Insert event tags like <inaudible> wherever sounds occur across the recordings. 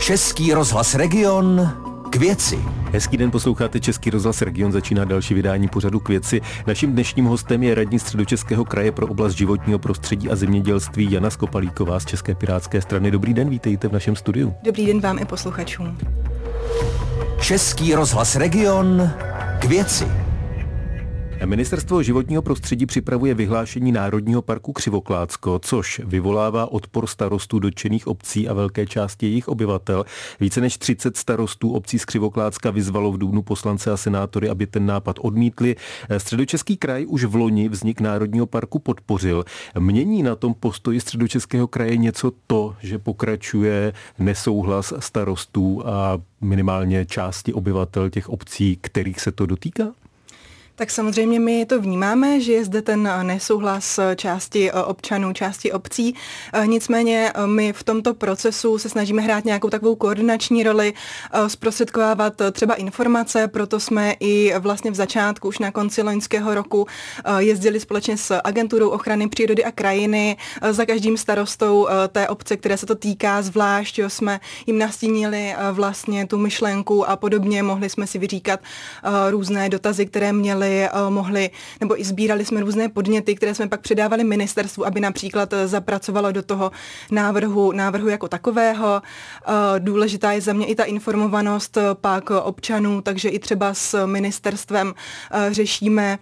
Český rozhlas Region k věci. Hezký den, posloucháte Český rozhlas Region, začíná další vydání pořadu k věci. Naším dnešním hostem je radní středočeského kraje pro oblast životního prostředí a zemědělství Jana Skopalíková z České pirátské strany. Dobrý den, vítejte v našem studiu. Dobrý den vám i posluchačům. Český rozhlas Region k věci. Ministerstvo životního prostředí připravuje vyhlášení Národního parku Křivoklácko, což vyvolává odpor starostů dotčených obcí a velké části jejich obyvatel. Více než 30 starostů obcí z Křivoklácka vyzvalo v Dubnu poslance a senátory, aby ten nápad odmítli. Středočeský kraj už v loni vznik Národního parku podpořil. Mění na tom postoji Středočeského kraje něco to, že pokračuje nesouhlas starostů a minimálně části obyvatel těch obcí, kterých se to dotýká? Tak samozřejmě my to vnímáme, že je zde ten nesouhlas části občanů, části obcí. Nicméně my v tomto procesu se snažíme hrát nějakou takovou koordinační roli, zprostředkovávat třeba informace, proto jsme i vlastně v začátku, už na konci loňského roku, jezdili společně s agenturou ochrany přírody a krajiny za každým starostou té obce, které se to týká, zvlášť jo, jsme jim nastínili vlastně tu myšlenku a podobně, mohli jsme si vyříkat různé dotazy, které měli eh, mohli, nebo i sbírali jsme různé podněty, které jsme pak předávali ministerstvu, aby například eh, zapracovalo do toho návrhu, návrhu jako takového. Eh, důležitá je za mě i ta informovanost pak občanů, takže i třeba s ministerstvem řešíme,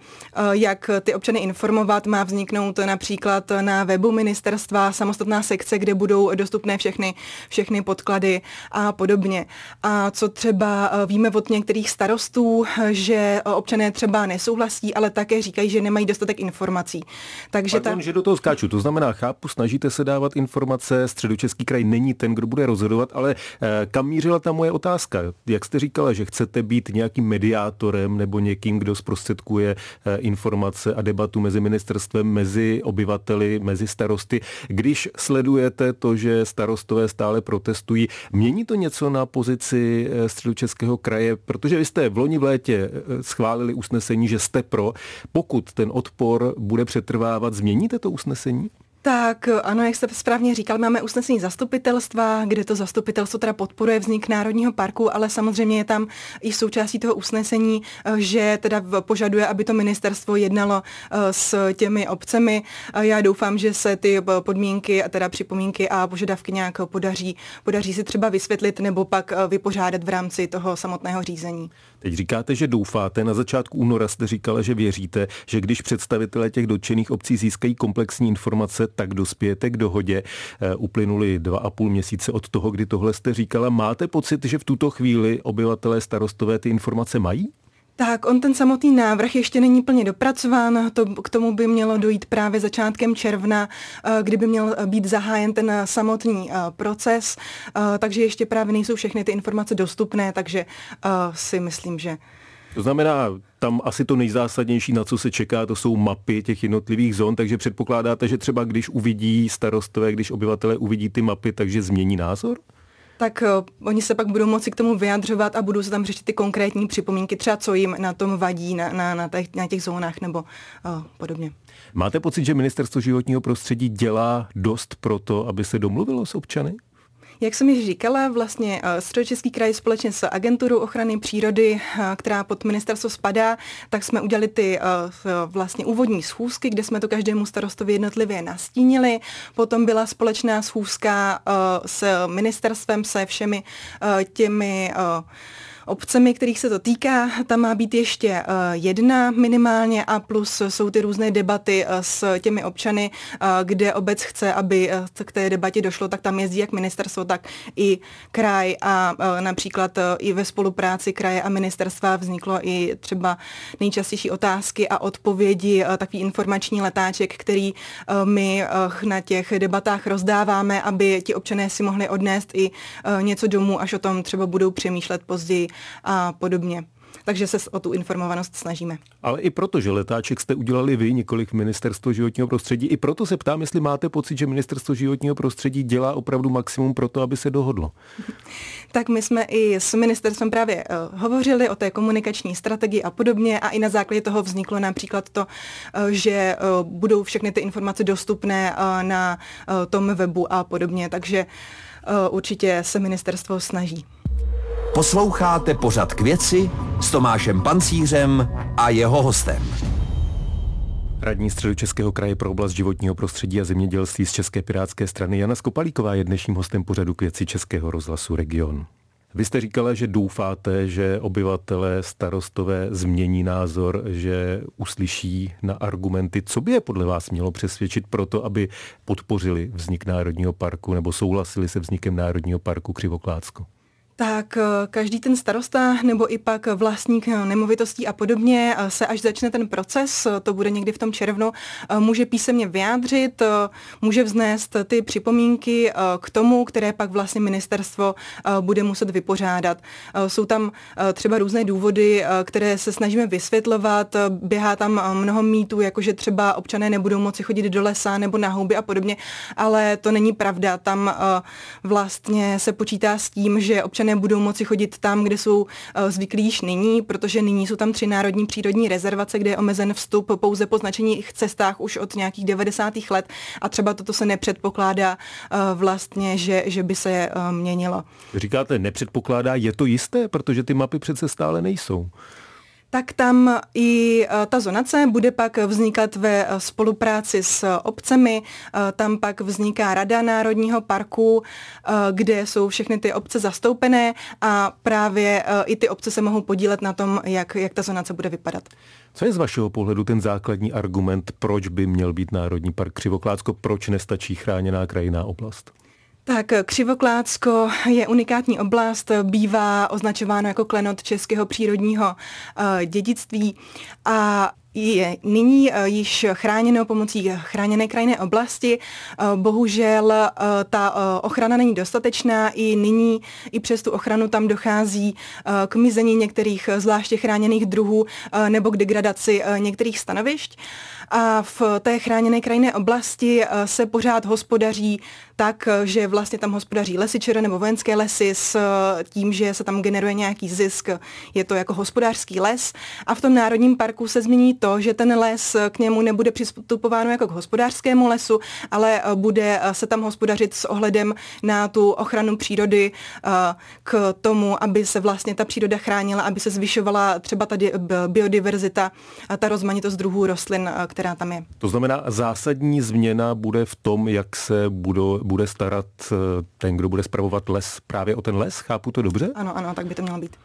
jak ty občany informovat. Má vzniknout například na webu ministerstva samostatná sekce, kde budou dostupné všechny, všechny podklady a podobně. A co třeba víme od některých starostů, že občané třeba nesouhlasí, ale také říkají, že nemají dostatek informací. Takže Pardon, ta... že do toho skáču. To znamená, chápu, snažíte se dávat informace, středočeský kraj není ten, kdo bude rozhodovat, ale eh, kam mířila ta moje otázka? Jak jste říkala, že chcete být nějakým mediátorem nebo někým, kdo zprostředkuje eh, informace a debatu mezi ministerstvem, mezi obyvateli, mezi starosty. Když sledujete to, že starostové stále protestují, mění to něco na pozici eh, středočeského kraje? Protože vy jste v loni v létě schválili usnesení, že jste pro. Pokud ten odpor bude přetrvávat, změníte to usnesení? Tak ano, jak jste správně říkal, máme usnesení zastupitelstva, kde to zastupitelstvo teda podporuje vznik Národního parku, ale samozřejmě je tam i součástí toho usnesení, eh, že teda požaduje, aby to ministerstvo jednalo eh, s těmi obcemi. Já doufám, že se ty eh, podmínky, a teda připomínky a požadavky nějak podaří, podaří si třeba vysvětlit nebo pak vypořádat v rámci toho samotného řízení. Teď říkáte, že doufáte. Na začátku února jste říkala, že věříte, že když představitelé těch dotčených obcí získají komplexní informace, tak dospějete k dohodě. Eh, uplynuli dva a půl měsíce od toho, kdy tohle jste říkala. Máte pocit, že v tuto chvíli obyvatelé starostové ty informace mají? Tak, on ten samotný návrh ještě není plně dopracován, to, k tomu by mělo dojít právě začátkem června, eh, kdyby měl být zahájen ten samotný eh, proces, takže ještě právě nejsou všechny ty informace dostupné, takže si myslím, že to znamená, tam asi to nejzásadnější, na co se čeká, to jsou mapy těch jednotlivých zón, takže předpokládáte, že třeba když uvidí starostové, když obyvatelé uvidí ty mapy, takže změní názor? tak uh, oni se pak budou moci k tomu vyjadřovat a budou se tam řešit ty konkrétní připomínky, třeba co jim na tom vadí, na, na, na, těch, na těch zónách nebo uh, podobně. Máte pocit, že Ministerstvo životního prostředí dělá dost pro to, aby se domluvilo s občany? Jak jsem již říkala, vlastně eh, Středočeský kraj společně s agenturou ochrany přírody, eh, která pod ministerstvo spadá, tak jsme udělali ty eh, vlastně úvodní schůzky, kde jsme to každému starostovi jednotlivě nastínili. Potom byla společná schůzka s ministerstvem, se všemi těmi obcemi, kterých se to týká. Tam má být ještě eh, jedna minimálně a plus jsou ty různé debaty eh, s těmi občany, eh, kde obec chce, aby k té debatě došlo, tak tam jezdí jak ministerstvo, tak i kraj a například i ve spolupráci kraje a ministerstva vzniklo i třeba nejčastější otázky a odpovědi, takový informační letáček, který my na těch debatách rozdáváme, aby ti občané si mohli odnést i něco domů, až o tom třeba budou přemýšlet později a podobně. Takže se o tu informovanost snažíme. Ale i proto, že letáček jste udělali vy, několik ministerstvo životního prostředí, i proto se ptám, jestli máte pocit, že ministerstvo životního prostředí dělá opravdu maximum pro to, aby se dohodlo. <laughs> Tak my jsme i s ministerstvem právě uh, hovořili o té komunikační strategii a podobně a i na základě toho vzniklo například to, uh, že uh, budou všechny ty informace dostupné na tom webu a podobně. Takže určitě se ministerstvo snaží. Posloucháte pořad k věci s Tomášem Pancířem a jeho hostem. Radní Českého kraje pro oblast životního prostředí a zemědělství z České pirátské strany Jana Skopalíková je dnešním hostem pořadu k věci Českého rozhlasu Region. Vy jste říkala, že doufáte, že obyvatelé starostové změní názor, že uslyší na argumenty. Co by je podle vás mělo přesvědčit pro to, aby podpořili vznik Národního parku nebo souhlasili se vznikem Národního parku Křivoklátsko? Tak eh, každý ten starosta nebo i pak vlastník eh, nemovitostí a podobně eh, se až začne ten proces, to bude někdy v tom červnu, může písemně vyjádřit, může vznést ty připomínky k tomu, které pak vlastně ministerstvo bude muset vypořádat. Jsou tam třeba různé důvody, které se snažíme vysvětlovat, běhá tam mnoho mýtů, jakože třeba občané nebudou moci chodit do lesa nebo na houby a podobně, ale to není pravda. Tam vlastně se počítá s tím, že občané nebudou moci chodit tam, kde jsou eh, zvyklí již nyní, protože nyní jsou tam tři národní přírodní rezervace, kde je omezen vstup pouze po značených cestách už od nějakých 90. let a třeba toto se nepředpokládá eh, vlastně, že, že by se eh, měnilo. Říkáte nepředpokládá, je to jisté, protože ty mapy přece stále nejsou tak tam i e, ta zonace bude pak vznikat ve spolupráci s obcemi. E, tam pak vzniká Rada Národního parku, e, kde jsou všechny ty obce zastoupené a právě i ty obce se mohou podílet na tom, jak, jak ta zonace bude vypadat. Co je z vašeho pohledu ten základní argument, proč by měl být Národní park Křivoklácko, proč nestačí chráněná krajinná oblast? Tak Křivoklácko je unikátní oblast, bývá označováno jako klenot českého přírodního uh, dědictví. A je nyní uh, již chráněno pomocí chráněné krajinné oblasti. Uh, bohužel uh, ta ochrana není dostatečná. I nyní, i přes tu ochranu tam dochází k mizení některých zvláště chráněných druhů nebo k degradaci některých stanovišť. A v té chráněné krajinné oblasti se pořád hospodaří tak, že vlastně tam hospodaří lesičere nebo vojenské lesy s eh, tím, že se tam generuje nějaký zisk. Je to jako hospodářský les a v tom národním parku se změní to, že ten les k němu nebude přistupováno jako k hospodářskému lesu, ale eh, bude eh, se tam hospodařit s ohledem na tu ochranu přírody k tomu, aby se vlastně ta příroda chránila, aby se zvyšovala třeba ta biodiverzita, ta rozmanitost druhů rostlin, která tam je. To znamená, zásadní změna bude v tom, jak se budou bude starat eh, ten, kdo bude spravovat les, právě o ten les? Chápu to dobře? Ano, ano, tak by to mělo být.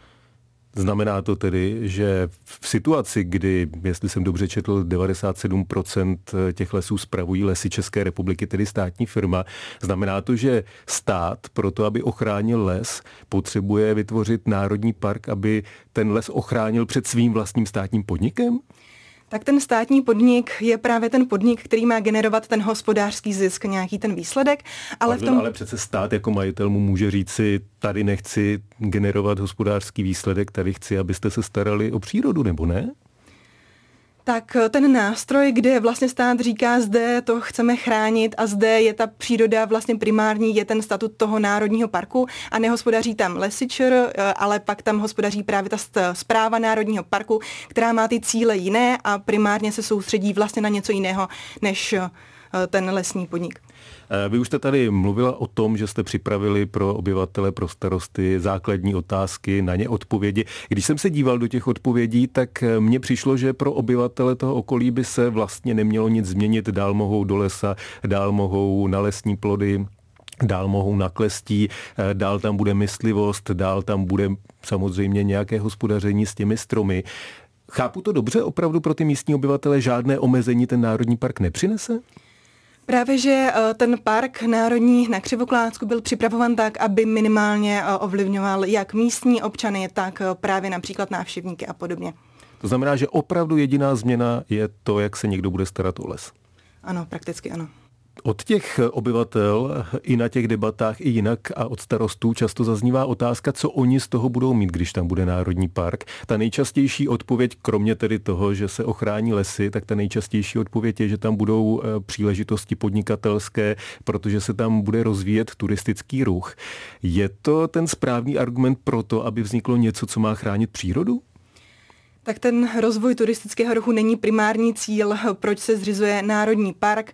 Znamená to tedy, že v situaci, kdy, jestli jsem dobře četl, 97% těch lesů spravují lesy České republiky, tedy státní firma, znamená to, že stát pro to, aby ochránil les, potřebuje vytvořit národní park, aby ten les ochránil před svým vlastním státním podnikem? Tak ten státní podnik je právě ten podnik, který má generovat ten hospodářský zisk, nějaký ten výsledek. Ale, Pardon, v tom... ale přece stát jako majitel mu může říci, tady nechci generovat hospodářský výsledek, tady chci, abyste se starali o přírodu, nebo ne? Tak ten nástroj, kde vlastně stát říká, zde to chceme chránit a zde je ta příroda vlastně primární, je ten statut toho národního parku a nehospodaří tam lesičer, eh, ale pak tam hospodaří právě ta zpráva národního parku, která má ty cíle jiné a primárně se soustředí vlastně na něco jiného než eh, ten lesní podnik. Eh, vy už jste tady mluvila o tom, že jste připravili pro obyvatele, pro starosty základní otázky, na ně odpovědi. Když jsem se díval do těch odpovědí, tak eh, mně přišlo, že pro obyvatele toho okolí by se vlastně nemělo nic změnit. Dál mohou do lesa, dál mohou na lesní plody, dál mohou na klestí, eh, dál tam bude myslivost, dál tam bude samozřejmě nějaké hospodaření s těmi stromy. Chápu to dobře, opravdu pro ty místní obyvatele žádné omezení ten národní park nepřinese? Právě, že eh, ten park národní na Křivoklácku byl připravovan tak, aby minimálně eh, ovlivňoval jak místní občany, tak eh, právě například návštěvníky a podobně. To znamená, že opravdu jediná změna je to, jak se někdo bude starat o les. Ano, prakticky ano. Od těch obyvatel i na těch debatách i jinak a od starostů často zaznívá otázka, co oni z toho budou mít, když tam bude národní park. Ta nejčastější odpověď, kromě tedy toho, že se ochrání lesy, tak ta nejčastější odpověď je, že tam budou eh, příležitosti podnikatelské, protože se tam bude rozvíjet turistický ruch. Je to ten správný argument pro to, aby vzniklo něco, co má chránit přírodu? tak ten rozvoj turistického ruchu není primární cíl, proč se zřizuje Národní park.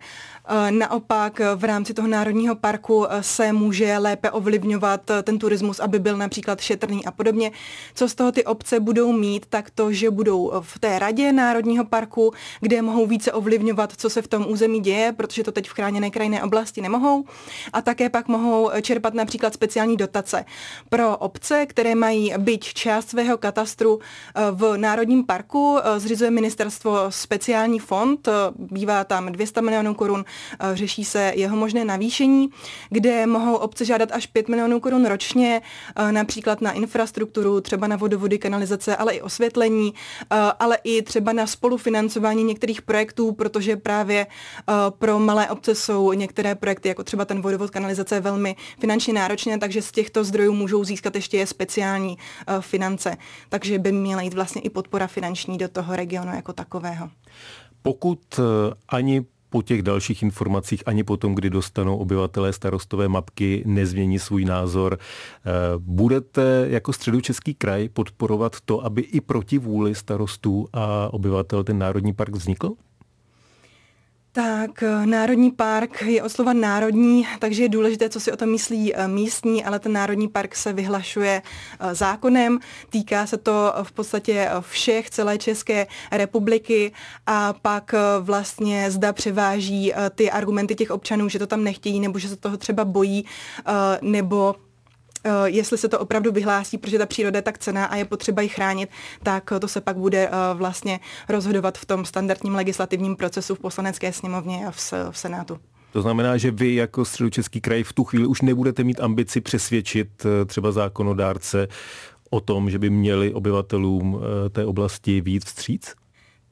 Naopak v rámci toho národního parku se může lépe ovlivňovat ten turismus, aby byl například šetrný a podobně. Co z toho ty obce budou mít, tak to, že budou v té radě národního parku, kde mohou více ovlivňovat, co se v tom území děje, protože to teď v chráněné krajinné oblasti nemohou. A také pak mohou čerpat například speciální dotace pro obce, které mají byť část svého katastru eh, v Národním parku. Eh, zřizuje ministerstvo speciální fond, eh, bývá tam 200 milionů korun, řeší se jeho možné navýšení, kde mohou obce žádat až 5 milionů korun ročně, například na infrastrukturu, třeba na vodovody, kanalizace, ale i osvětlení, ale i třeba na spolufinancování některých projektů, protože právě pro malé obce jsou některé projekty, jako třeba ten vodovod, kanalizace, velmi finančně náročné, takže z těchto zdrojů můžou získat ještě speciální finance. Takže by měla jít vlastně i podpora finanční do toho regionu jako takového. Pokud eh, ani po těch dalších informacích, ani po tom, kdy dostanou obyvatelé starostové mapky, nezmění svůj názor. Eh, budete jako středočeský kraj podporovat to, aby i proti vůli starostů a obyvatel ten národní park vznikl? Tak, eh, Národní park je od slova národní, takže je důležité, co si o tom myslí eh, místní, ale ten Národní park se vyhlašuje eh, zákonem. Týká se to v podstatě všech celé České republiky a pak vlastně zda převáží ty argumenty těch občanů, že to tam nechtějí nebo že se toho třeba bojí nebo jestli se to opravdu vyhlásí, protože ta příroda je tak cená a je potřeba ji chránit, tak to se pak bude eh, vlastně rozhodovat v tom standardním legislativním procesu v poslanecké sněmovně a v, Senátu. To znamená, že vy jako středočeský kraj v tu chvíli už nebudete mít ambici přesvědčit eh, třeba zákonodárce o tom, že by měli obyvatelům té oblasti víc vstříc?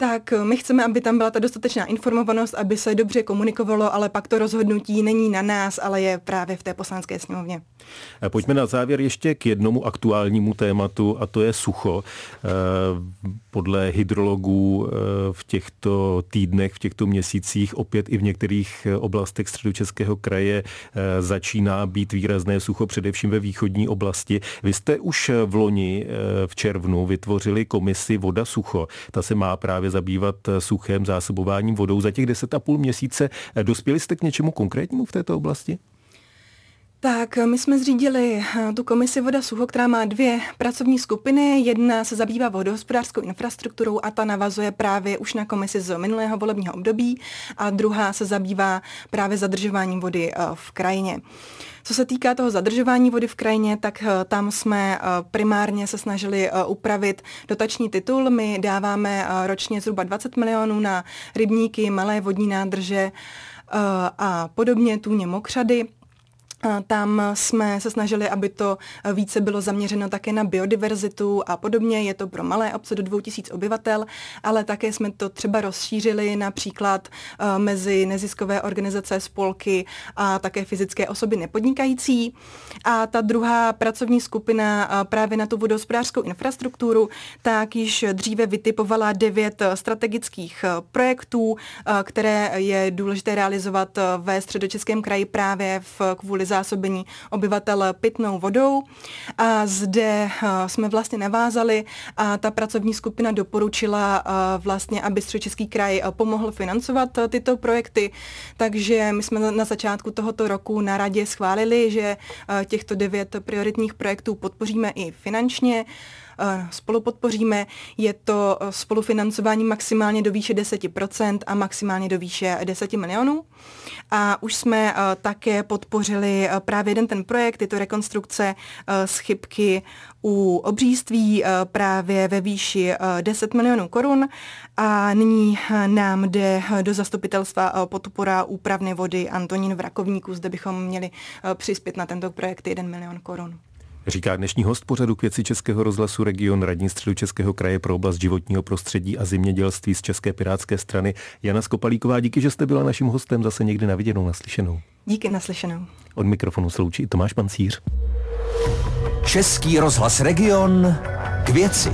Tak my chceme, aby tam byla ta dostatečná informovanost, aby se dobře komunikovalo, ale pak to rozhodnutí není na nás, ale je právě v té poslanské sněmovně. Pojďme na závěr ještě k jednomu aktuálnímu tématu a to je sucho. Eh, podle hydrologů eh, v těchto týdnech, v těchto měsících opět i v některých oblastech středočeského kraje eh, začíná být výrazné sucho, především ve východní oblasti. Vy jste už v loni v červnu vytvořili komisi Voda sucho. Ta se má právě zabývat suchem, zásobováním vodou. Za těch deset a půl měsíce dospěli jste k něčemu konkrétnímu v této oblasti? Tak, my jsme zřídili eh, tu komisi Voda Sucho, která má dvě pracovní skupiny. Jedna se zabývá vodohospodářskou infrastrukturou a ta navazuje právě už na komisi z minulého volebního období a druhá se zabývá právě zadržováním vody eh, v krajině. Co se týká toho zadržování vody v krajině, tak eh, tam jsme primárně se snažili upravit dotační titul. My dáváme ročně zhruba 20 milionů na rybníky, malé vodní nádrže a podobně, tůně mokřady tam jsme se snažili, aby to více bylo zaměřeno také na biodiverzitu a podobně. Je to pro malé obce do 2000 obyvatel, ale také jsme to třeba rozšířili například eh, mezi neziskové organizace, spolky a také fyzické osoby nepodnikající. A ta druhá pracovní skupina eh, právě na tu vodohospodářskou infrastrukturu, tak již dříve vytipovala devět strategických eh, projektů, které je důležité realizovat ve středočeském kraji právě v kvůli zásobení obyvatel pitnou vodou. A zde eh, jsme vlastně navázali a ta pracovní skupina doporučila eh, vlastně, aby Středočeský kraj eh, pomohl financovat tyto projekty. Takže my jsme na začátku tohoto roku na radě schválili, že těchto devět prioritních projektů podpoříme i finančně spolu podpoříme. Je to spolufinancování maximálně do výše 10% a maximálně do výše 10 milionů. A už jsme také podpořili právě jeden ten projekt, je to rekonstrukce z chybky u obříství právě ve výši 10 milionů korun a nyní nám jde do zastupitelstva podpora úpravny vody Antonín v Rakovníku, zde bychom měli přispět na tento projekt 1 milion korun. Říká dnešní host pořadu k věci Českého rozhlasu region radní středu Českého kraje pro oblast životního prostředí a zemědělství z České pirátské strany Jana Skopalíková. Díky, že jste byla naším hostem zase někdy na viděnou, naslyšenou. Díky, naslyšenou. Od mikrofonu sloučí Tomáš Pancíř. Český rozhlas region k věci.